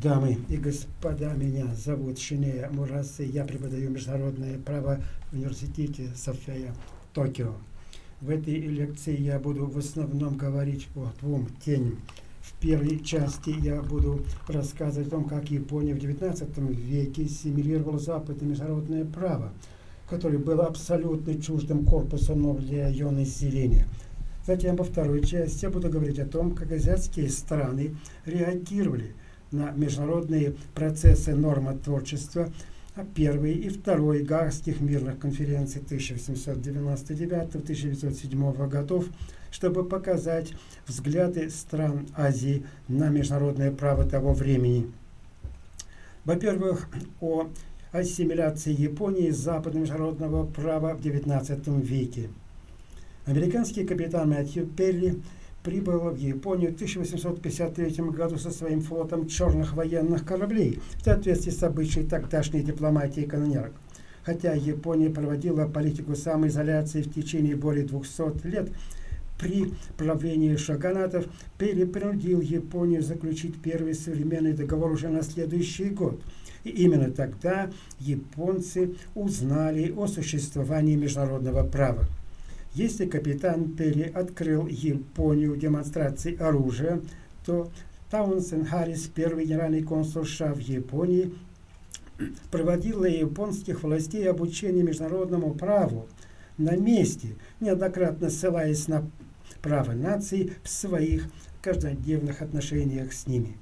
Дамы и господа, меня зовут Шинея Мурасы, я преподаю международное право в университете София, Токио. В этой лекции я буду в основном говорить по двум темам. В первой части я буду рассказывать о том, как Япония в XIX веке ассимилировала западное международное право, которое было абсолютно чуждым корпусом, для ее населения. Затем во второй части я буду говорить о том, как азиатские страны реагировали на международные процессы нормотворчества первой и второй Гаагских мирных конференций 1899-1907 годов, чтобы показать взгляды стран Азии на международное право того времени. Во-первых, о ассимиляции Японии с западного международного права в XIX веке. Американский капитан Мэтью Перри прибыл в Японию в 1853 году со своим флотом черных военных кораблей в соответствии с обычной тогдашней дипломатией канонерок. Хотя Япония проводила политику самоизоляции в течение более 200 лет, при правлении шаганатов Перри принудил Японию заключить первый современный договор уже на следующий год. И именно тогда японцы узнали о существовании международного права. Если капитан Перри открыл Японию демонстрацией оружия, то Таунсен Харрис, первый генеральный консул США в Японии, проводил для японских властей обучение международному праву на месте, неоднократно ссылаясь на право наций в своих каждодневных отношениях с ними.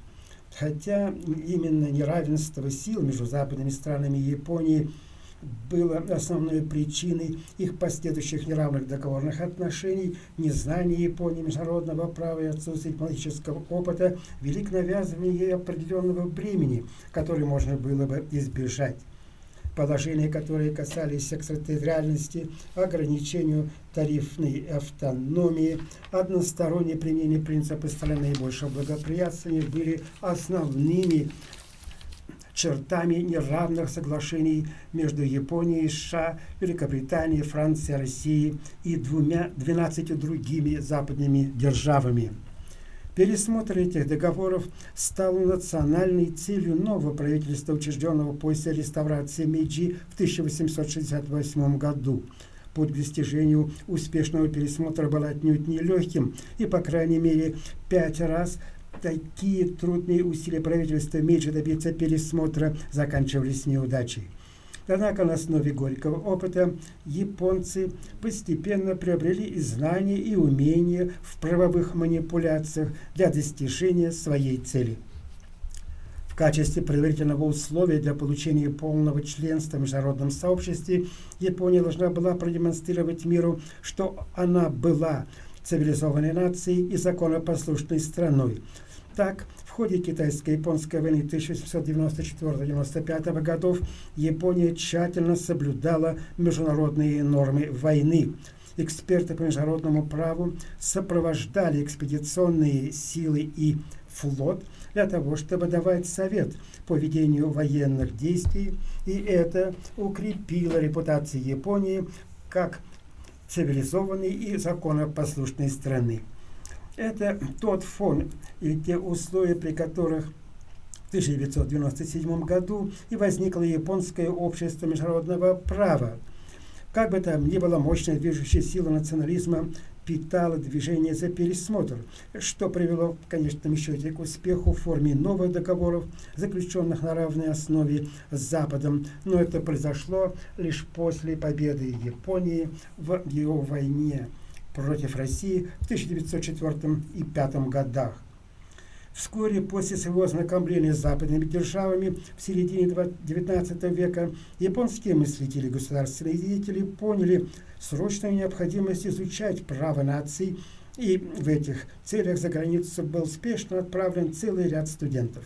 Хотя именно неравенство сил между западными странами Японии – было основной причиной их последующих неравных договорных отношений, незнание Японии международного права и отсутствие дипломатического опыта вели к навязыванию ей определенного бремени, которое можно было бы избежать. Положения, которые касались экстерриториальности, ограничению тарифной автономии, одностороннее применение принципа страны наибольшего благоприятствования были основными чертами неравных соглашений между Японией, США, Великобританией, Францией, Россией и двумя, двенадцатью другими западными державами. Пересмотр этих договоров стал национальной целью нового правительства, учрежденного после реставрации Мейджи в 1868 году. Путь к достижению успешного пересмотра был отнюдь нелегким, и, по крайней мере, пять раз такие трудные усилия правительства Мейджи добиться пересмотра заканчивались неудачей. Однако на основе горького опыта японцы постепенно приобрели и знания, и умения в правовых манипуляциях для достижения своей цели. В качестве предварительного условия для получения полного членства в международном сообществе Япония должна была продемонстрировать миру, что она была цивилизованной нацией и законопослушной страной, так, в ходе китайско-японской войны 1894-95 годов Япония тщательно соблюдала международные нормы войны. Эксперты по международному праву сопровождали экспедиционные силы и флот для того, чтобы давать совет по ведению военных действий, и это укрепило репутацию Японии как цивилизованной и законопослушной страны. Это тот фон и те условия, при которых в 1997 году и возникло японское общество международного права. Как бы там ни было, мощная движущая сила национализма питала движение за пересмотр, что привело в конечном счете к успеху в форме новых договоров, заключенных на равной основе с Западом. Но это произошло лишь после победы Японии в ее войне против России в 1904 и 1905 годах. Вскоре после своего ознакомления с западными державами в середине XIX века японские мыслители и государственные деятели поняли срочную необходимость изучать право наций, и в этих целях за границу был спешно отправлен целый ряд студентов.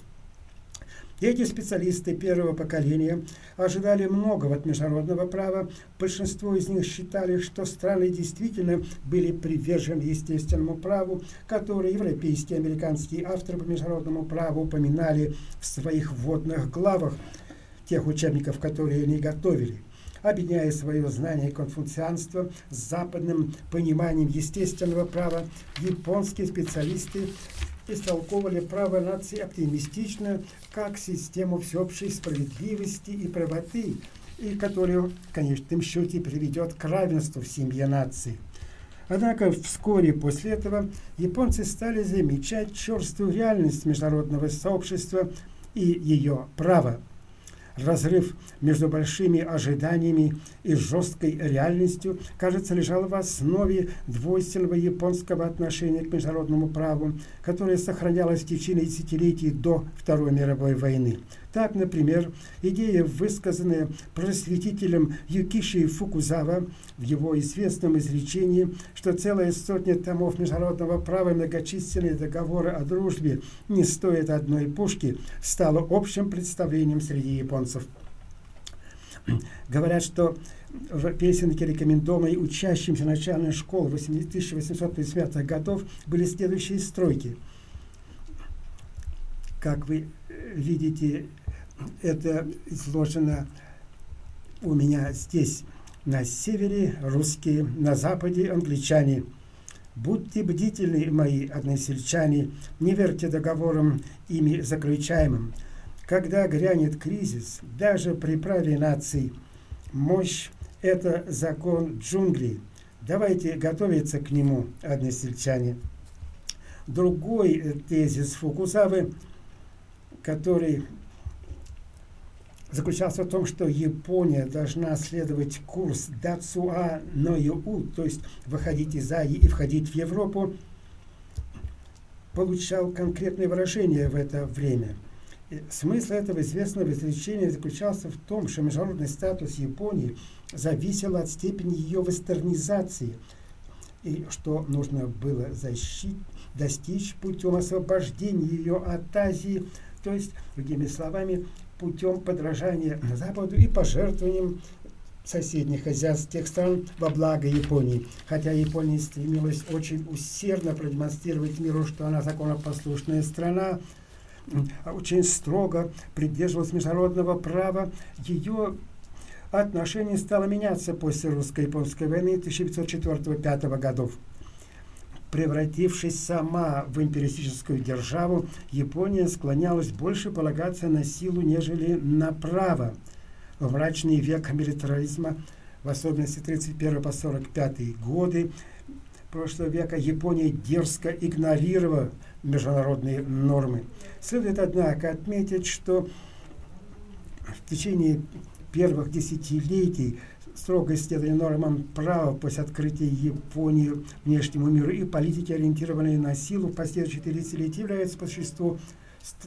Эти специалисты первого поколения ожидали многого от международного права. Большинство из них считали, что страны действительно были привержены естественному праву, которое европейские и американские авторы по международному праву упоминали в своих вводных главах, тех учебников, которые они готовили объединяя свое знание конфуцианства с западным пониманием естественного права, японские специалисты истолковывали право нации оптимистично, как систему всеобщей справедливости и правоты, и которую в конечном счете приведет к равенству в семье нации. Однако вскоре после этого японцы стали замечать черствую реальность международного сообщества и ее права. Разрыв между большими ожиданиями и жесткой реальностью, кажется, лежал в основе двойственного японского отношения к международному праву, которое сохранялось в течение десятилетий до Второй мировой войны. Так, например, идея, высказанная просветителем Юкиши Фукузава в его известном изречении, что целая сотня томов международного права и многочисленные договоры о дружбе не стоят одной пушки, стала общим представлением среди японцев. Говорят, что в песенке, рекомендованной учащимся начальной школы 1835 годов, были следующие стройки. Как вы видите, это изложено у меня здесь. На севере русские, на западе англичане. Будьте бдительны, мои односельчане, не верьте договорам ими заключаемым. Когда грянет кризис, даже при праве наций, мощь – это закон джунглей. Давайте готовиться к нему, односельчане. Другой тезис Фукусавы, который заключался в том, что Япония должна следовать курс Дацуа Ноюу, то есть выходить из Азии и входить в Европу, получал конкретное выражение в это время. Смысл этого известного изречения заключался в том, что международный статус Японии зависел от степени ее вестернизации, и что нужно было защитить, достичь путем освобождения ее от Азии, то есть, другими словами, путем подражания Западу и пожертвованием соседних азиатских стран во благо Японии. Хотя Япония стремилась очень усердно продемонстрировать миру, что она законопослушная страна, очень строго придерживалась международного права, ее отношение стало меняться после русско-японской войны 1904-1905 годов. Превратившись сама в империалистическую державу, Япония склонялась больше полагаться на силу, нежели на право. В мрачный век милитаризма, в особенности 31 по 45 годы прошлого века, Япония дерзко игнорировала международные нормы. Следует, однако, отметить, что в течение первых десятилетий строго исследовали нормам права после открытия Японии внешнему миру и политики, ориентированные на силу, последующие 30 лет являются по существу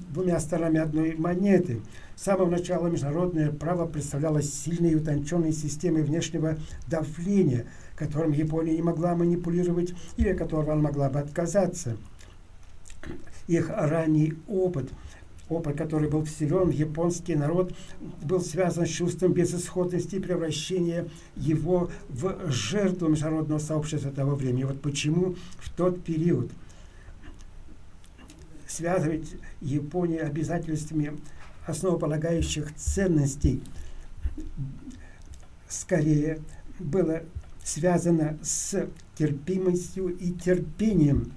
двумя сторонами одной монеты. С самого начала международное право представлялось сильной и утонченной системой внешнего давления, которым Япония не могла манипулировать или от которого она могла бы отказаться. Их ранний опыт – опыт, который был вселен в японский народ, был связан с чувством безысходности и превращения его в жертву международного сообщества того времени. Вот почему в тот период связывать Японию обязательствами основополагающих ценностей скорее было связано с терпимостью и терпением –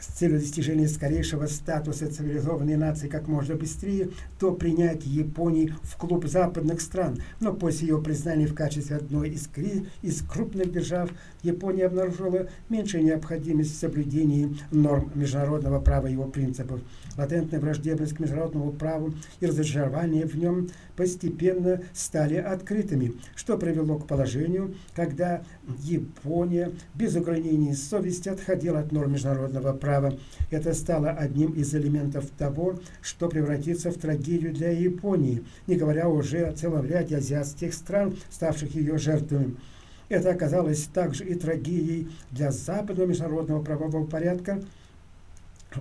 с целью достижения скорейшего статуса цивилизованной нации как можно быстрее, то принять Японии в клуб западных стран. Но после ее признания в качестве одной из, из крупных держав Япония обнаружила меньшую необходимость в соблюдении норм международного права и его принципов. Латентная враждебность к международному праву и разочарование в нем постепенно стали открытыми, что привело к положению, когда Япония без ограничений совести отходила от норм международного права. Это стало одним из элементов того, что превратится в трагедию для Японии, не говоря уже о целом ряде азиатских стран, ставших ее жертвами. Это оказалось также и трагедией для западного международного правового порядка,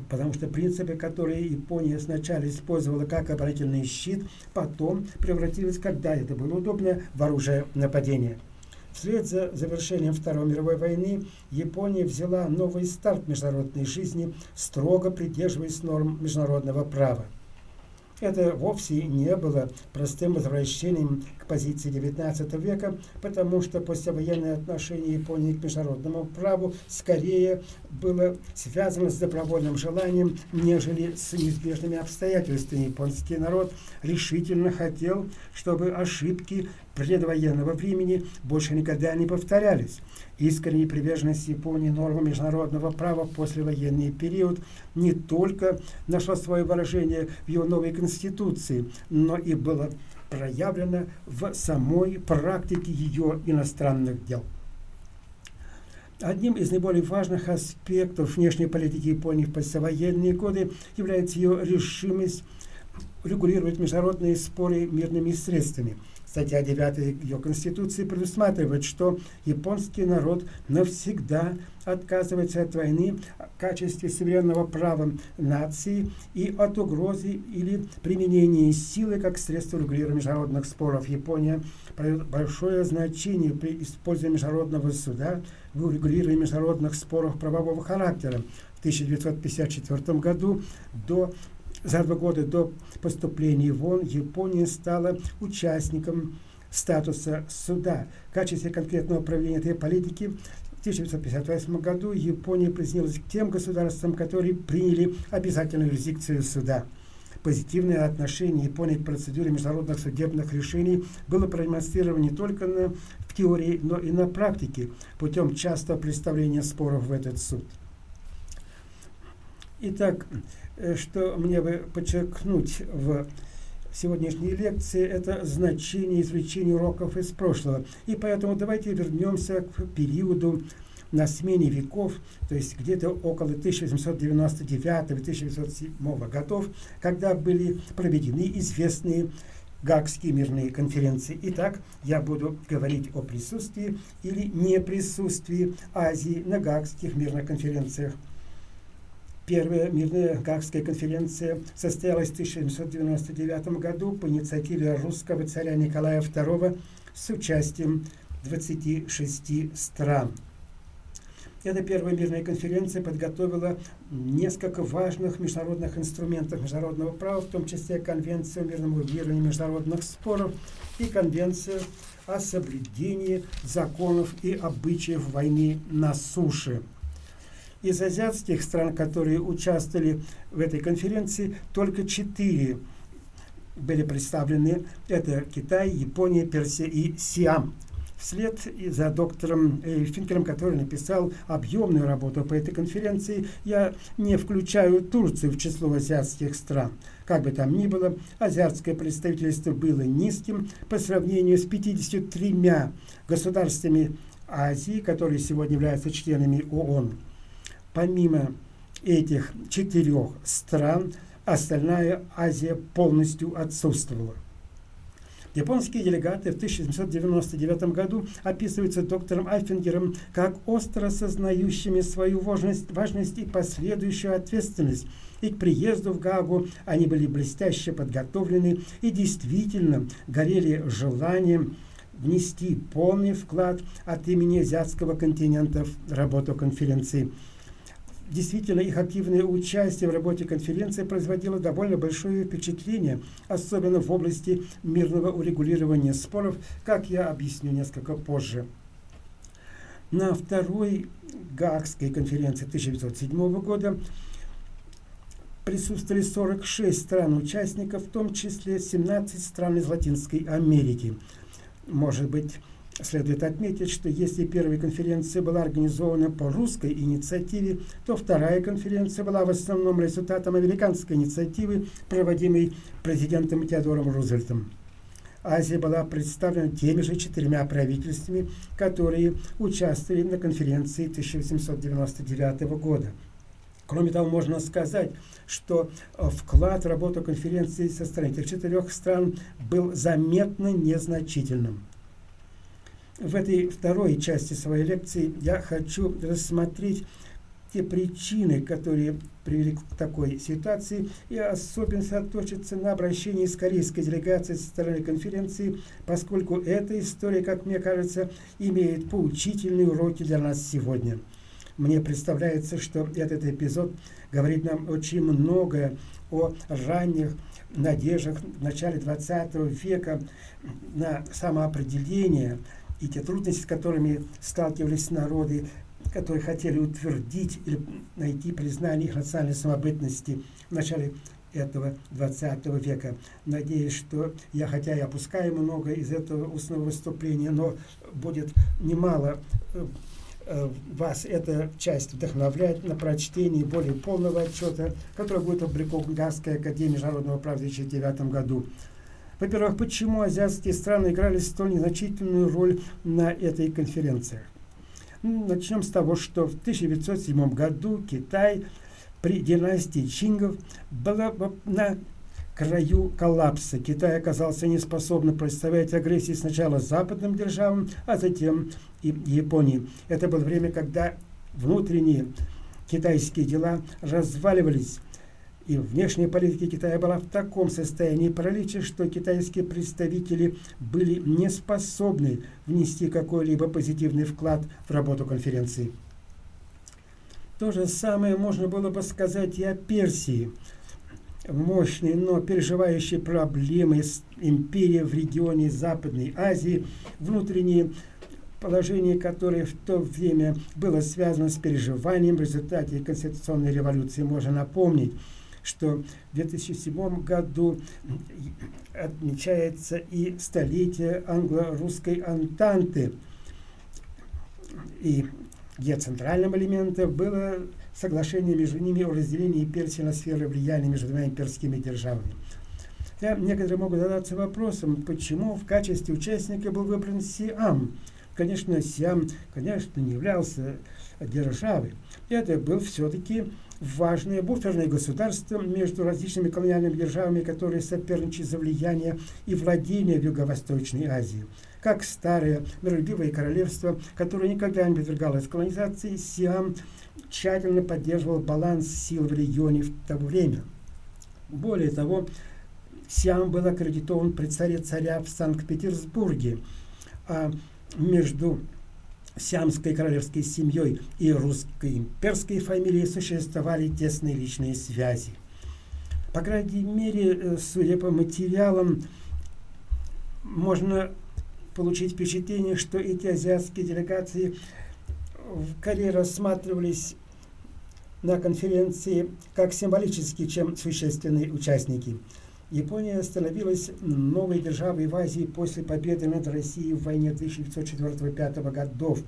потому что принципы, которые Япония сначала использовала как оборонительный щит, потом превратились, когда это было удобно, в оружие нападения. Вслед за завершением Второй мировой войны Япония взяла новый старт международной жизни, строго придерживаясь норм международного права. Это вовсе не было простым возвращением позиции XIX века, потому что послевоенное отношение Японии к международному праву скорее было связано с добровольным желанием, нежели с неизбежными обстоятельствами. Японский народ решительно хотел, чтобы ошибки предвоенного времени больше никогда не повторялись. Искренняя приверженность Японии нормам международного права в послевоенный период не только нашла свое выражение в ее новой конституции, но и было проявлено в самой практике ее иностранных дел. Одним из наиболее важных аспектов внешней политики Японии в послевоенные годы является ее решимость регулировать международные споры мирными средствами – Статья 9 ее Конституции предусматривает, что японский народ навсегда отказывается от войны в качестве суверенного права нации и от угрозы или применения силы как средство регулирования международных споров. Япония придает большое значение при использовании международного суда в урегулировании международных споров правового характера. В 1954 году до за два года до поступления в ООН Япония стала участником статуса суда. В качестве конкретного проявления этой политики в 1958 году Япония присоединилась к тем государствам, которые приняли обязательную юрисдикцию суда. Позитивное отношение Японии к процедуре международных судебных решений было продемонстрировано не только на, в теории, но и на практике путем частого представления споров в этот суд. Итак, что мне бы подчеркнуть в сегодняшней лекции, это значение извлечения уроков из прошлого. И поэтому давайте вернемся к периоду на смене веков, то есть где-то около 1899-1907 годов, когда были проведены известные Гагские мирные конференции. Итак, я буду говорить о присутствии или неприсутствии Азии на Гагских мирных конференциях Первая мирная Гаагская конференция состоялась в 1799 году по инициативе русского царя Николая II с участием 26 стран. Эта первая мирная конференция подготовила несколько важных международных инструментов международного права, в том числе Конвенцию о мирном урегулировании международных споров и Конвенцию о соблюдении законов и обычаев войны на суше – из азиатских стран, которые участвовали в этой конференции, только четыре были представлены. Это Китай, Япония, Персия и Сиам. Вслед за доктором Финкером, который написал объемную работу по этой конференции, я не включаю Турцию в число азиатских стран. Как бы там ни было, азиатское представительство было низким по сравнению с 53 государствами Азии, которые сегодня являются членами ООН. Помимо этих четырех стран, остальная Азия полностью отсутствовала. Японские делегаты в 1799 году описываются доктором Айфингером как остро сознающими свою важность, важность и последующую ответственность. И к приезду в Гагу они были блестяще подготовлены и действительно горели желанием внести полный вклад от имени азиатского континента в работу конференции Действительно, их активное участие в работе конференции производило довольно большое впечатление, особенно в области мирного урегулирования споров, как я объясню несколько позже. На второй Гаагской конференции 1907 года присутствовали 46 стран-участников, в том числе 17 стран из Латинской Америки. Может быть, Следует отметить, что если первая конференция была организована по русской инициативе, то вторая конференция была в основном результатом американской инициативы, проводимой президентом Теодором Рузвельтом. Азия была представлена теми же четырьмя правительствами, которые участвовали на конференции 1899 года. Кроме того, можно сказать, что вклад в работу конференции со стороны этих четырех стран был заметно незначительным. В этой второй части своей лекции я хочу рассмотреть те причины, которые привели к такой ситуации, и особенно сосредоточиться на обращении с корейской делегацией со стороны конференции, поскольку эта история, как мне кажется, имеет поучительные уроки для нас сегодня. мне представляется, что этот эпизод говорит нам очень многое о ранних надеждах в начале 20 века на самоопределение и те трудности, с которыми сталкивались народы, которые хотели утвердить или найти признание их национальной самобытности в начале этого 20 века. Надеюсь, что я, хотя и опускаю много из этого устного выступления, но будет немало э, э, вас эта часть вдохновлять на прочтение более полного отчета, который будет опубликован Газской академии международного права в 2009 году. Во-первых, почему азиатские страны играли столь незначительную роль на этой конференции? Ну, начнем с того, что в 1907 году Китай при династии Чингов была на краю коллапса. Китай оказался неспособным представлять агрессии сначала западным державам, а затем и Японии. Это было время, когда внутренние китайские дела разваливались, и внешняя политика Китая была в таком состоянии паралича, что китайские представители были не способны внести какой-либо позитивный вклад в работу конференции. То же самое можно было бы сказать и о Персии. Мощной, но переживающей проблемы с империей в регионе Западной Азии, внутренние положение, которое в то время было связано с переживанием в результате конституционной революции. Можно напомнить, что в 2007 году отмечается и столетие англо-русской антанты. И где центральным элементом было соглашение между ними о разделении Персии на сферы влияния между двумя имперскими державами. Я, некоторые могут задаться вопросом, почему в качестве участника был выбран Сиам. Конечно, Сиам, конечно, не являлся державой. Это был все-таки важное буферное государство между различными колониальными державами, которые соперничают за влияние и владение в Юго-Восточной Азии. Как старое миролюбивое королевство, которое никогда не подвергалось колонизации, Сиам тщательно поддерживал баланс сил в регионе в то время. Более того, Сиам был аккредитован при царе царя в Санкт-Петербурге, а между сиамской королевской семьей и русской имперской фамилией существовали тесные личные связи. По крайней мере, э, судя по материалам, можно получить впечатление, что эти азиатские делегации в Корее рассматривались на конференции как символические, чем существенные участники. Япония становилась новой державой в Азии после победы над Россией в войне 1904-1905 годов.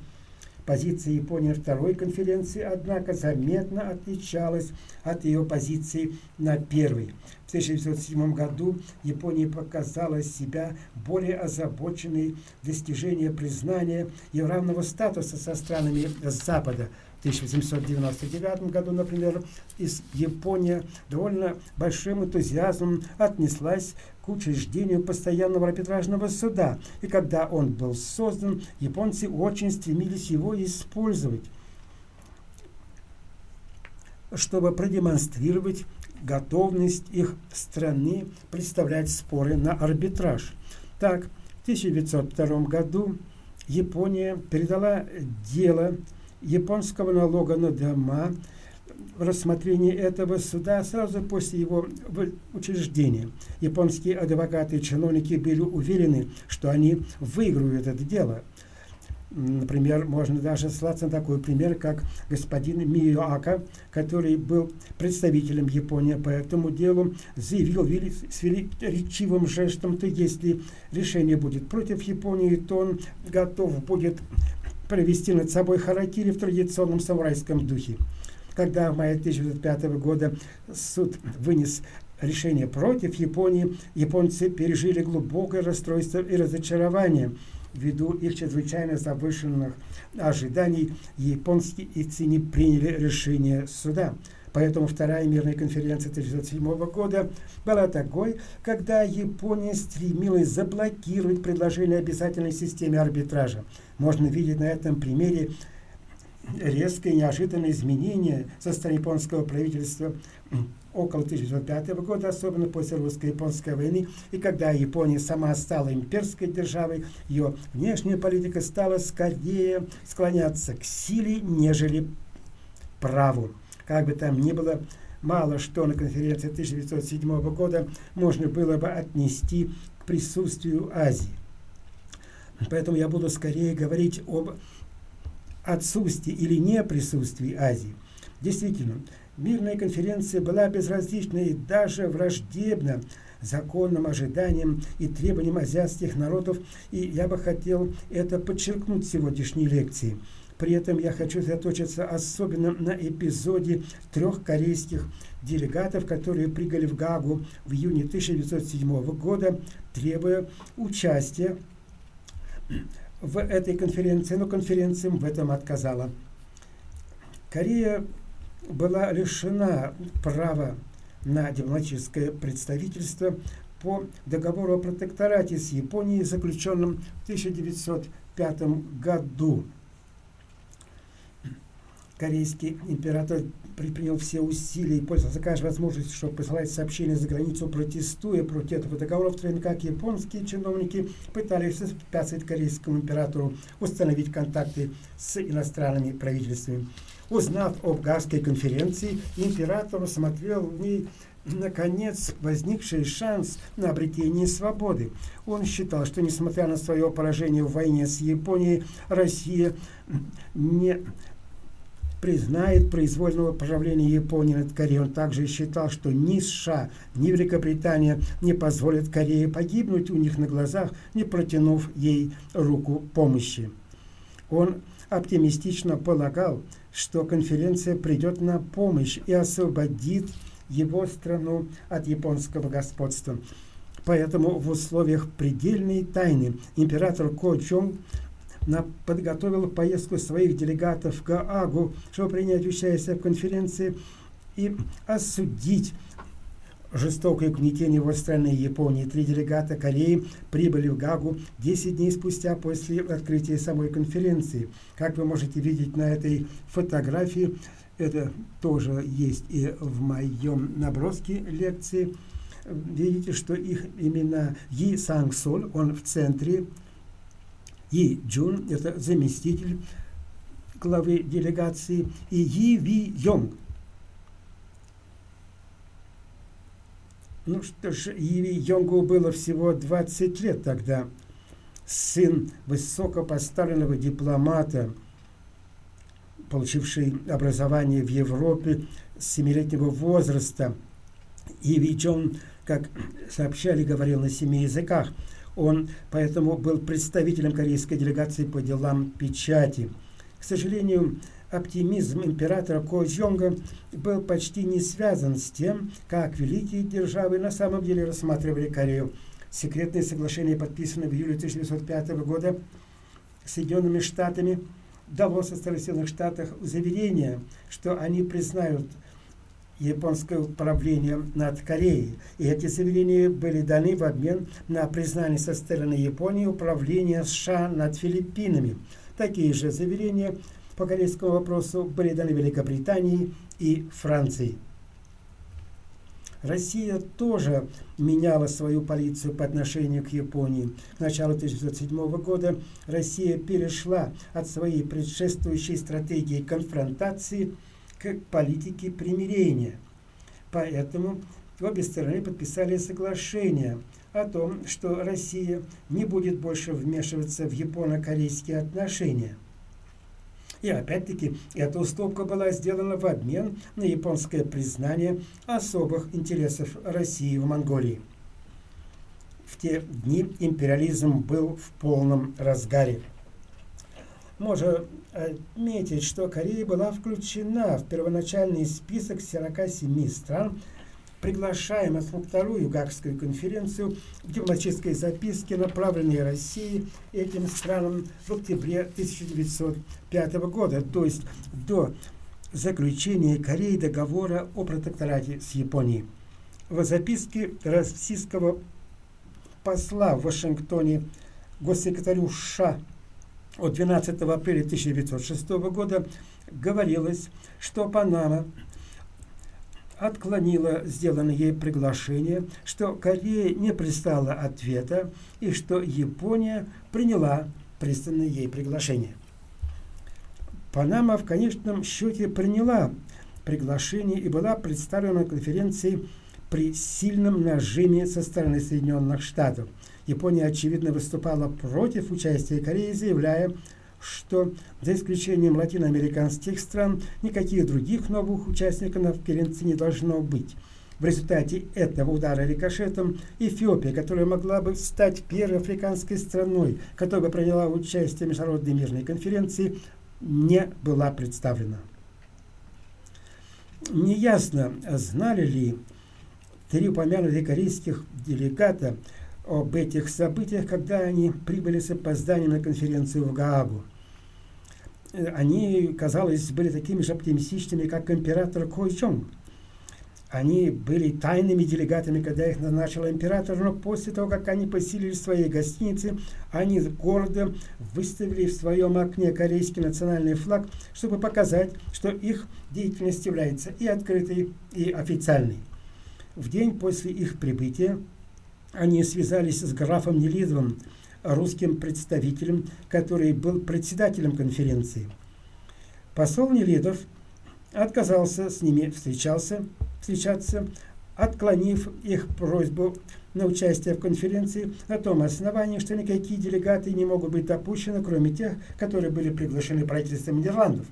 Позиция Японии второй конференции, однако, заметно отличалась от ее позиции на первой. В 1907 году Япония показала себя более озабоченной достижением признания и равного статуса со странами Запада – 1899 году, например, из Япония довольно большим энтузиазмом отнеслась к учреждению постоянного арбитражного суда. И когда он был создан, японцы очень стремились его использовать, чтобы продемонстрировать готовность их страны представлять споры на арбитраж. Так, в 1902 году Япония передала дело японского налога на дома, рассмотрение этого суда сразу после его учреждения. Японские адвокаты и чиновники были уверены, что они выиграют это дело. Например, можно даже ссылаться на такой пример, как господин Миоака, который был представителем Японии по этому делу, заявил с величивым жестом, что если решение будет против Японии, то он готов будет провести над собой харакири в традиционном самурайском духе. Когда в мае 1905 года суд вынес решение против Японии, японцы пережили глубокое расстройство и разочарование ввиду их чрезвычайно завышенных ожиданий. Японские ИЦИ не приняли решение суда. Поэтому Вторая мирная конференция 1907 года была такой, когда Япония стремилась заблокировать предложение обязательной системе арбитража. Можно видеть на этом примере резкое неожиданное изменение со стороны японского правительства около 1905 года, особенно после русско-японской войны, и когда Япония сама стала имперской державой, ее внешняя политика стала скорее склоняться к силе, нежели праву. Как бы там ни было, мало что на конференции 1907 года можно было бы отнести к присутствию Азии. Поэтому я буду скорее говорить об отсутствии или не присутствии Азии. Действительно, мирная конференция была безразлична и даже враждебна законным ожиданиям и требованиям азиатских народов, и я бы хотел это подчеркнуть в сегодняшней лекции. При этом я хочу заточиться особенно на эпизоде трех корейских делегатов, которые прыгали в Гагу в июне 1907 года, требуя участия в этой конференции, но конференция в этом отказала. Корея была лишена права на дипломатическое представительство по договору о протекторате с Японией, заключенном в 1905 году. Корейский император предпринял все усилия и пользовался каждой возможностью, чтобы посылать сообщения за границу, протестуя против этого договора, в то время как японские чиновники пытались препятствовать корейскому императору установить контакты с иностранными правительствами. Узнав об Гаагской конференции, император усмотрел в ней наконец возникший шанс на обретение свободы. Он считал, что несмотря на свое поражение в войне с Японией, Россия не признает произвольного правления Японии над Кореей. Он также считал, что ни США, ни Великобритания не позволят Корее погибнуть у них на глазах, не протянув ей руку помощи. Он оптимистично полагал, что конференция придет на помощь и освободит его страну от японского господства. Поэтому в условиях предельной тайны император Ко Чонг подготовил поездку своих делегатов в Гаагу, чтобы принять участие в конференции и осудить жестокое угнетение его страны Японии. Три делегата Кореи прибыли в Гагу 10 дней спустя после открытия самой конференции. Как вы можете видеть на этой фотографии, это тоже есть и в моем наброске лекции. Видите, что их имена Yi Sang Sol, он в центре, Yi Джун, это заместитель главы делегации, и Yi Ви Йонг, Ну что ж, Иви Йонгу было всего 20 лет тогда. Сын высокопоставленного дипломата, получивший образование в Европе с семилетнего возраста. Иви Джон, как сообщали, говорил на семи языках. Он поэтому был представителем корейской делегации по делам печати. К сожалению, оптимизм императора Кожонга был почти не связан с тем, как великие державы на самом деле рассматривали Корею. Секретное соглашение, подписанное в июле 1905 года Соединенными Штатами, дало Соединенных Штатах заверение, что они признают японское управление над Кореей. И эти заверения были даны в обмен на признание со стороны Японии управления США над Филиппинами. Такие же заверения по корейскому вопросу были даны Великобритании и Франции. Россия тоже меняла свою полицию по отношению к Японии. К началу 1907 года Россия перешла от своей предшествующей стратегии конфронтации к политике примирения. Поэтому обе стороны подписали соглашение о том, что Россия не будет больше вмешиваться в японо-корейские отношения – и опять-таки эта уступка была сделана в обмен на японское признание особых интересов России в Монголии. В те дни империализм был в полном разгаре. Можно отметить, что Корея была включена в первоначальный список 47 стран, приглашаемых на вторую Гагскую конференцию в дипломатической записке, направленной России этим странам в октябре 1905 года, то есть до заключения Кореи договора о протекторате с Японией. В записке российского посла в Вашингтоне госсекретарю США от 12 апреля 1906 года говорилось, что Панама отклонила сделанное ей приглашение, что Корея не пристала ответа и что Япония приняла присланное ей приглашение. Панама в конечном счете приняла приглашение и была представлена на конференции при сильном нажиме со стороны Соединенных Штатов. Япония, очевидно, выступала против участия Кореи, заявляя, что за исключением латиноамериканских стран никаких других новых участников на конференции не должно быть. В результате этого удара рикошетом Эфиопия, которая могла бы стать первой африканской страной, которая бы приняла участие в Международной мирной конференции, не была представлена. Неясно, знали ли три упомянутых корейских делегата об этих событиях, когда они прибыли с опозданием на конференцию в Гаагу. Они, казалось, были такими же оптимистичными, как император Кой Чонг – они были тайными делегатами, когда их назначил император, но после того, как они поселились в своей гостинице, они гордо выставили в своем окне корейский национальный флаг, чтобы показать, что их деятельность является и открытой, и официальной. В день после их прибытия они связались с графом Нелидовым, русским представителем, который был председателем конференции. Посол Нелидов отказался с ними встречался, встречаться, отклонив их просьбу на участие в конференции на том основании, что никакие делегаты не могут быть допущены, кроме тех, которые были приглашены правительством Нидерландов.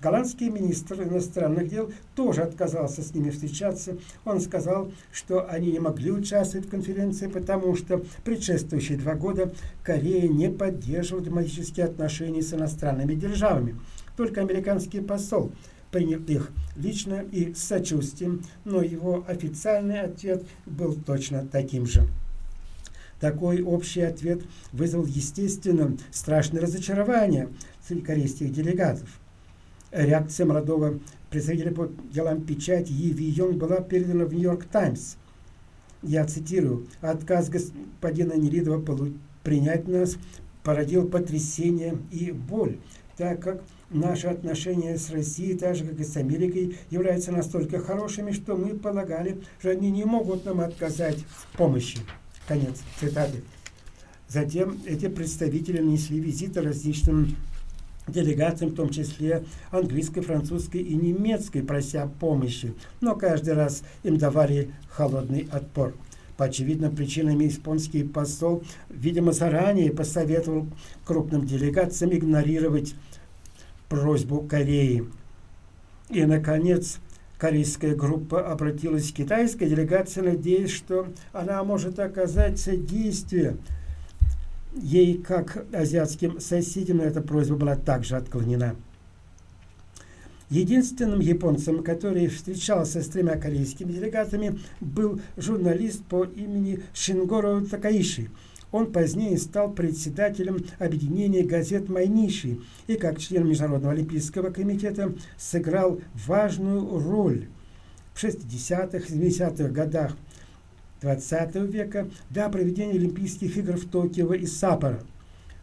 Голландский министр иностранных дел тоже отказался с ними встречаться. Он сказал, что они не могли участвовать в конференции, потому что предшествующие два года Корея не поддерживала дипломатические отношения с иностранными державами. Только американский посол принял их лично и с сочувствием, но его официальный ответ был точно таким же. Такой общий ответ вызвал, естественно, страшное разочарование среди корейских делегатов. Реакция молодого представителя по делам печати Yi Ви Йонг была передана в Нью-Йорк Таймс. Я цитирую, «Отказ господина Нелидова принять нас породил потрясение и боль, так как наши отношения с Россией, так же как и с Америкой, являются настолько хорошими, что мы полагали, что они не могут нам отказать в помощи. Конец цитаты. Затем эти представители нанесли визиты различным делегациям, в том числе английской, французской и немецкой, прося помощи, но каждый раз им давали холодный отпор. По очевидным причинам японский посол, видимо, заранее посоветовал крупным делегациям игнорировать просьбу Кореи. И, наконец, корейская группа обратилась к китайской делегации, надеясь, что она может оказать содействие ей как азиатским соседям, эта просьба была также отклонена. Единственным японцем, который встречался с тремя корейскими делегатами, был журналист по имени Шингоро Такаиши – он позднее стал председателем объединения газет «Майниши» и как член Международного олимпийского комитета сыграл важную роль в 60-х, 70-х годах XX века для проведения Олимпийских игр в Токио и Саппоро.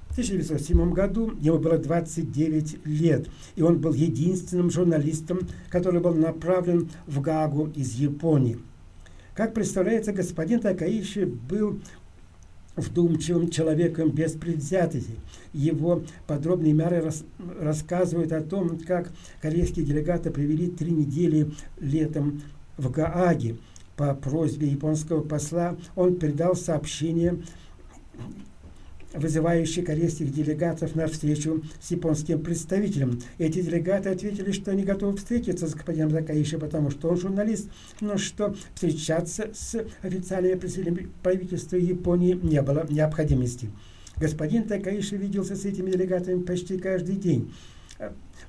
В 1907 году ему было 29 лет, и он был единственным журналистом, который был направлен в Гагу из Японии. Как представляется, господин Такаиши был вдумчивым человеком без предвзятости. Его подробные меры рас, рассказывают о том, как корейские делегаты провели три недели летом в Гааге. По просьбе японского посла он передал сообщение вызывающие корейских делегатов на встречу с японским представителем. Эти делегаты ответили, что они готовы встретиться с господином Закаиши, потому что он журналист, но что встречаться с официальными представителями правительства Японии не было необходимости. Господин Такаиши виделся с этими делегатами почти каждый день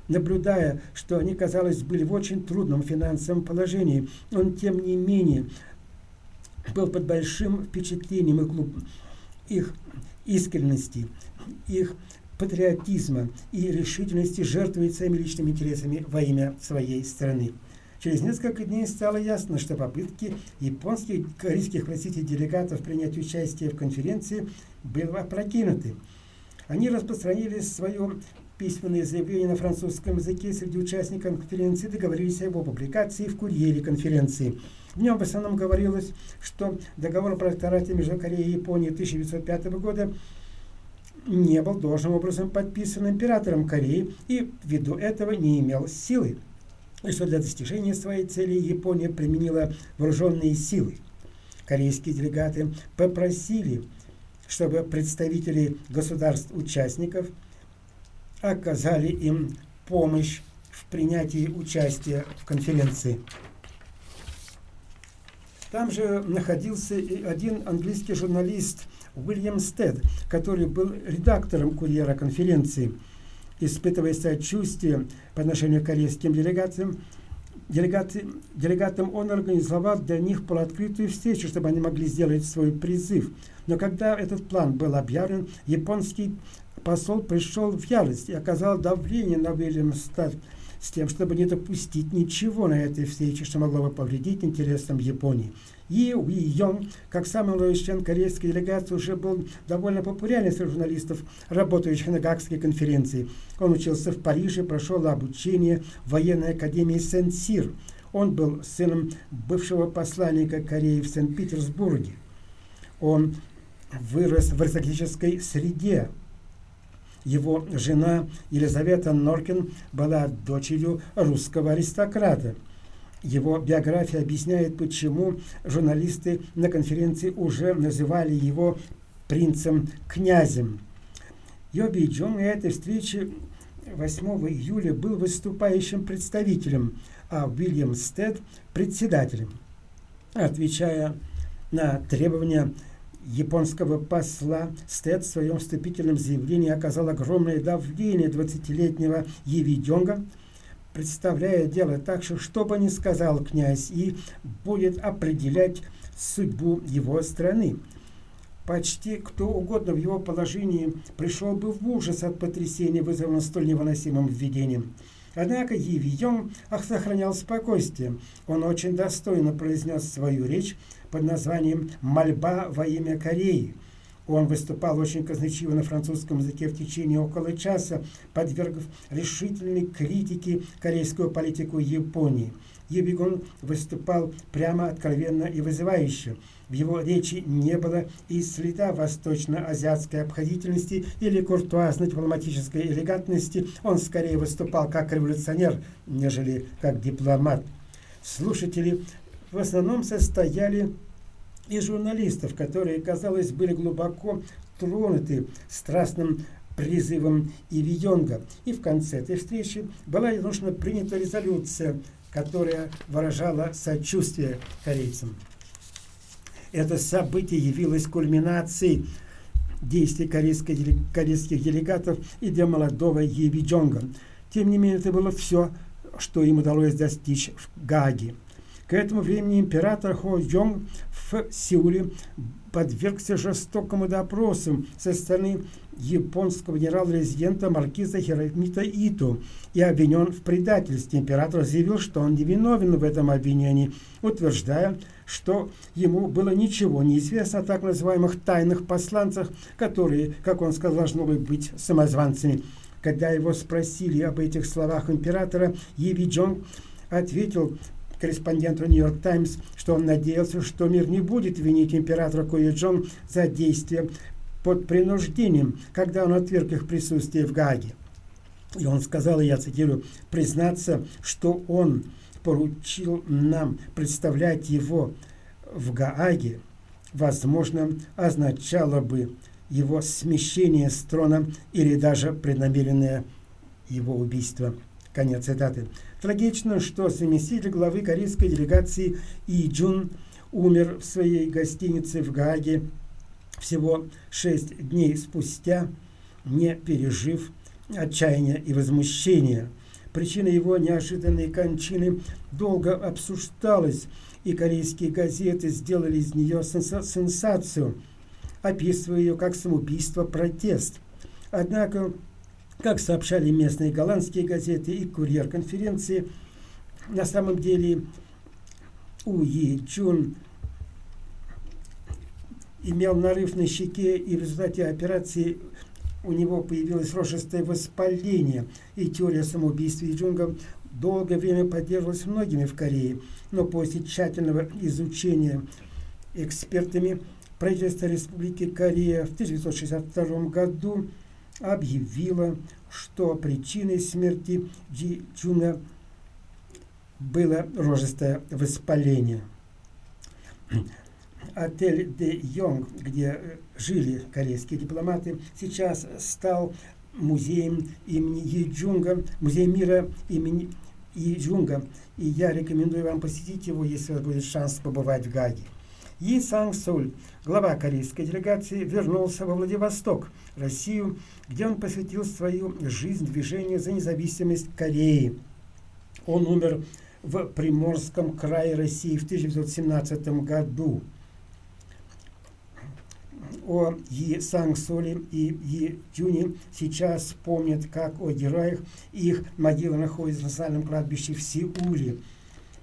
наблюдая, что они, казалось, были в очень трудном финансовом положении, он, тем не менее, был под большим впечатлением клуб, их искренности, их патриотизма и решительности жертвовать своими личными интересами во имя своей страны. Через несколько дней стало ясно, что попытки японских корейских простите, делегатов принять участие в конференции были опрокинуты. Они распространили свое письменное заявление на французском языке среди участников конференции, договорились о его публикации в курьере конференции. В нем в основном говорилось, что договор о протекторате между Кореей и Японией 1905 года не был должным образом подписан императором Кореи и ввиду этого не имел силы, и что для достижения своей цели Япония применила вооруженные силы. Корейские делегаты попросили, чтобы представители государств-участников оказали им помощь в принятии участия в конференции. Там же находился и один английский журналист Уильям Стед, который был редактором курьера конференции. Испытывая сочувствие по отношению к корейским делегациям, делегаты, делегатам он организовал для них полуоткрытую встречу, чтобы они могли сделать свой призыв. Но когда этот план был объявлен, японский посол пришел в ярость и оказал давление на Уильям Стед с тем, чтобы не допустить ничего на этой встрече, что могло бы повредить интересам Японии. И Уи Йонг, как самый молодой член корейской делегации, уже был довольно популярен среди журналистов, работающих на Гагской конференции. Он учился в Париже, прошел обучение в военной академии Сен-Сир. Он был сыном бывшего посланника Кореи в Санкт-Петербурге. Он вырос в аристократической среде, его жена Елизавета Норкин была дочерью русского аристократа. Его биография объясняет, почему журналисты на конференции уже называли его принцем-князем. Йоби Джон на этой встрече 8 июля был выступающим представителем, а Уильям Стед – председателем. Отвечая на требования японского посла Стед в своем вступительном заявлении оказал огромное давление 20-летнего Евиденга, представляя дело так, что что бы ни сказал князь И, будет определять судьбу его страны. Почти кто угодно в его положении пришел бы в ужас от потрясения, вызванного столь невыносимым введением. Однако Евион сохранял спокойствие. Он очень достойно произнес свою речь, под названием «Мольба во имя Кореи». Он выступал очень казначиво на французском языке в течение около часа, подвергав решительной критике корейскую политику Японии. Ебигон выступал прямо, откровенно и вызывающе. В его речи не было и следа восточно-азиатской обходительности или куртуазной дипломатической элегантности. Он скорее выступал как революционер, нежели как дипломат. Слушатели в основном состояли из журналистов, которые, казалось, были глубоко тронуты страстным призывом Ивионга. И в конце этой встречи была нужно принята резолюция, которая выражала сочувствие корейцам. Это событие явилось кульминацией действий корейских делегатов и для молодого Еви Джонга. Тем не менее, это было все, что им удалось достичь в Гаге. К этому времени император Хо Йонг в Сеуле подвергся жестокому допросу со стороны японского генерал-резидента маркиза Хиромита Ито и обвинен в предательстве. Император заявил, что он невиновен в этом обвинении, утверждая, что ему было ничего не известно о так называемых тайных посланцах, которые, как он сказал, должны быть самозванцами. Когда его спросили об этих словах императора, Еви Джонг ответил корреспонденту «Нью-Йорк Таймс», что он надеялся, что мир не будет винить императора Куи-Джон за действия под принуждением, когда он отверг их присутствие в Гааге. И он сказал, я цитирую, «признаться, что он поручил нам представлять его в Гааге, возможно, означало бы его смещение с трона или даже преднамеренное его убийство». Конец цитаты. Трагично, что заместитель главы корейской делегации И Джун умер в своей гостинице в Гааге всего шесть дней спустя, не пережив отчаяния и возмущения. Причина его неожиданной кончины долго обсуждалась, и корейские газеты сделали из нее сенсацию, описывая ее как самоубийство-протест. Однако как сообщали местные голландские газеты и курьер конференции, на самом деле У Yi Чун имел нарыв на щеке, и в результате операции у него появилось рожистое воспаление, и теория самоубийства Джунга долгое время поддерживалась многими в Корее, но после тщательного изучения экспертами правительство Республики Корея в 1962 году объявило, что причиной смерти Джи Чуна было рожистое воспаление. Отель Де Йонг, где жили корейские дипломаты, сейчас стал музеем имени Еджунга, музей мира имени Еджунга. И я рекомендую вам посетить его, если у вас будет шанс побывать в Гаге. Yi Sang-Суль, глава корейской делегации, вернулся во Владивосток, Россию, где он посвятил свою жизнь движению за независимость Кореи. Он умер в Приморском крае России в 1917 году. О Yi Sang-Соле и Yi Джуне сейчас помнят как о героях. Их могила находится в национальном кладбище в Сеуле.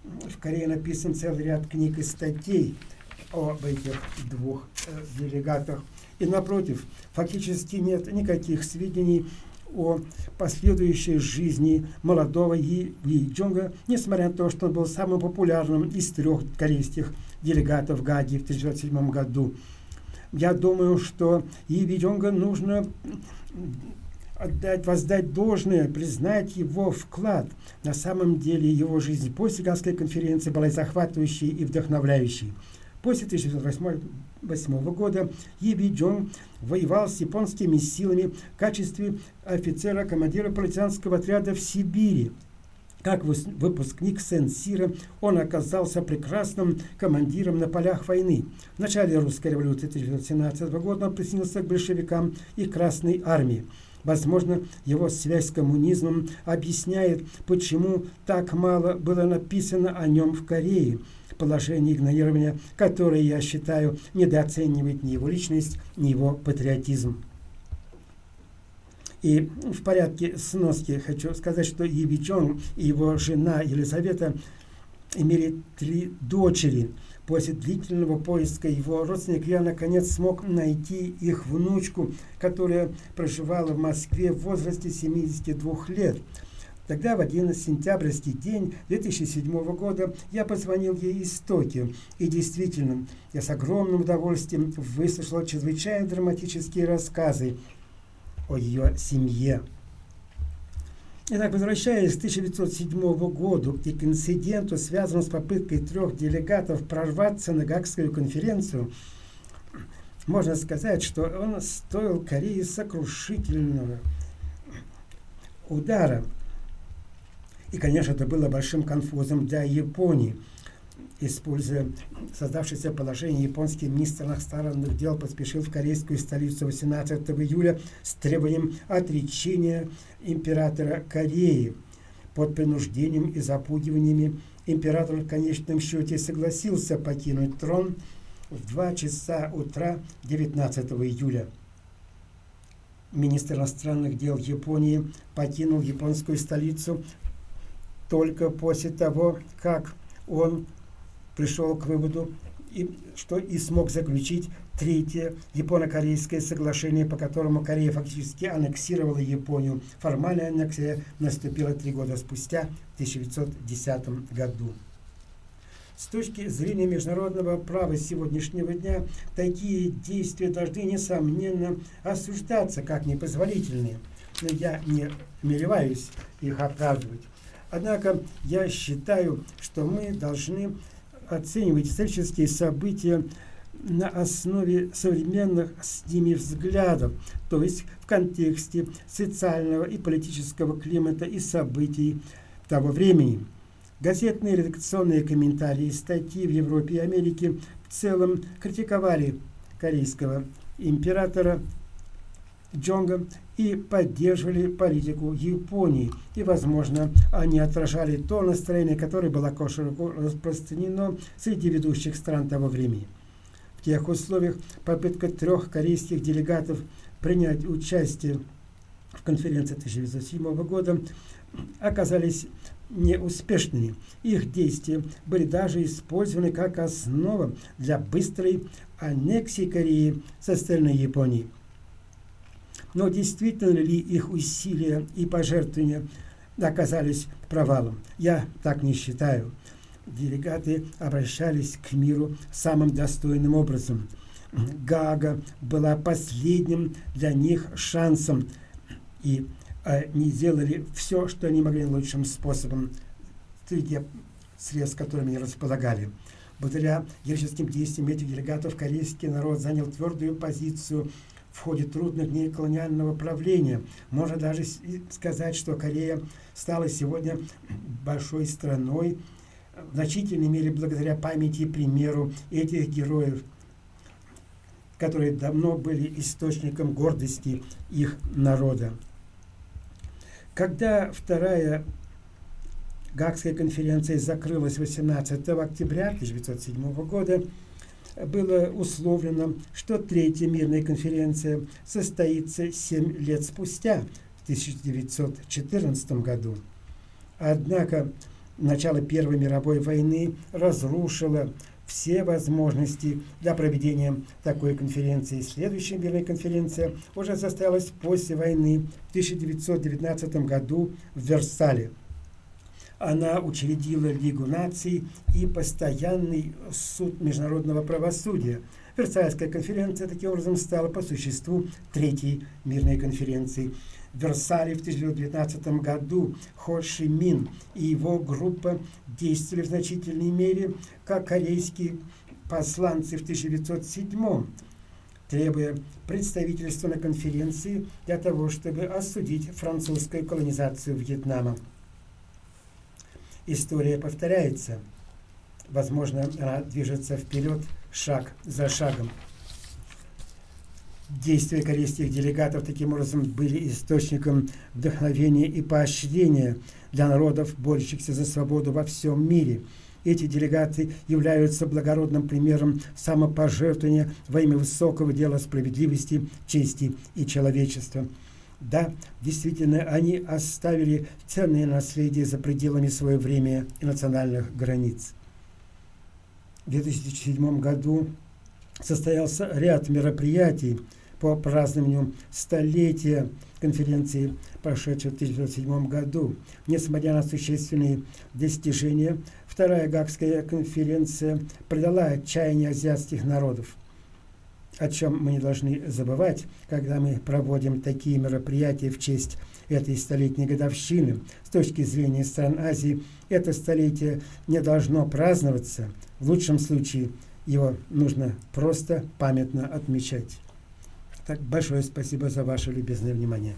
В Корее написан целый ряд книг и статей – об этих двух э, делегатах. И напротив, фактически нет никаких сведений о последующей жизни молодого Yi Ли Джонга, несмотря на то, что он был самым популярным из трех корейских делегатов Гаги в 1907 году. Я думаю, что Ли Джонга нужно отдать, воздать должное, признать его вклад. На самом деле его жизнь после Гагской конференции была захватывающей и вдохновляющей. После 1908 года Еби Джон воевал с японскими силами в качестве офицера-командира партизанского отряда в Сибири. Как выпускник Сен-Сира он оказался прекрасным командиром на полях войны. В начале русской революции 1917 года он присоединился к большевикам и Красной армии. Возможно, его связь с коммунизмом объясняет, почему так мало было написано о нем в Корее – положение игнорирования, которое, я считаю, недооценивает ни его личность, ни его патриотизм. И в порядке сноски хочу сказать, что Евичон и его жена Елизавета имели три дочери. После длительного поиска его родственник я наконец смог найти их внучку, которая проживала в Москве в возрасте 72 лет. Тогда, в один сентябрьский день 2007 года, я позвонил ей из Токио. И действительно, я с огромным удовольствием выслушал чрезвычайно драматические рассказы о ее семье. Итак, возвращаясь к 1907 году и к инциденту, связанному с попыткой трех делегатов прорваться на Гагскую конференцию, можно сказать, что он стоил Корее сокрушительного удара – и, конечно, это было большим конфузом для Японии. Используя создавшееся положение, японский министр иностранных дел поспешил в корейскую столицу 18 июля с требованием отречения императора Кореи. Под принуждением и запугиваниями император в конечном счете согласился покинуть трон в 2 часа утра 19 июля. Министр иностранных дел Японии покинул японскую столицу только после того, как он пришел к выводу, и, что и смог заключить третье японо-корейское соглашение, по которому Корея фактически аннексировала Японию. Формальная аннексия наступила три года спустя, в 1910 году. С точки зрения международного права сегодняшнего дня, такие действия должны, несомненно, осуждаться как непозволительные. Но я не намереваюсь их оправдывать. Однако я считаю, что мы должны оценивать исторические события на основе современных с ними взглядов, то есть в контексте социального и политического климата и событий того времени. Газетные редакционные комментарии статьи в Европе и Америке в целом критиковали корейского императора Джонга и поддерживали политику Японии. И, возможно, они отражали то настроение, которое было широко распространено среди ведущих стран того времени. В тех условиях попытка трех корейских делегатов принять участие в конференции 1907 года оказались неуспешными. Их действия были даже использованы как основа для быстрой аннексии Кореи с остальной Японией. Но действительно ли их усилия и пожертвования оказались провалом? Я так не считаю. Делегаты обращались к миру самым достойным образом. Гага была последним для них шансом, и они сделали все, что они могли лучшим способом среди средств, которыми они располагали. Благодаря героическим действиям этих делегатов корейский народ занял твердую позицию в ходе трудных дней колониального правления. Можно даже сказать, что Корея стала сегодня большой страной, в значительной мере благодаря памяти и примеру этих героев, которые давно были источником гордости их народа. Когда вторая Гаагская конференция закрылась 18 октября 1907 года, было условлено, что третья мирная конференция состоится 7 лет спустя, в 1914 году. Однако начало Первой мировой войны разрушило все возможности для проведения такой конференции. Следующая мирная конференция уже состоялась после войны в 1919 году в Версале. Она учредила Лигу наций и постоянный суд международного правосудия. Версальская конференция таким образом стала по существу третьей мирной конференцией. В Версале в 1919 году Хо Ши Мин и его группа действовали в значительной мере как корейские посланцы в 1907 требуя представительства на конференции для того, чтобы осудить французскую колонизацию Вьетнама. История повторяется. Возможно, она движется вперед шаг за шагом. Действия корейских делегатов таким образом были источником вдохновения и поощрения для народов, борющихся за свободу во всем мире. Эти делегаты являются благородным примером самопожертвования во имя высокого дела справедливости, чести и человечества. Да, действительно, они оставили ценное наследие за пределами своего времени и национальных границ. В 2007 году состоялся ряд мероприятий по празднованию столетия конференции, прошедшей в 1907 году. Несмотря на существенные достижения, Вторая Гагская конференция придала отчаяние азиатских народов, о чем мы не должны забывать, когда мы проводим такие мероприятия в честь этой столетней годовщины. С точки зрения стран Азии, это столетие не должно праздноваться. В лучшем случае его нужно просто памятно отмечать. Так, большое спасибо за ваше любезное внимание.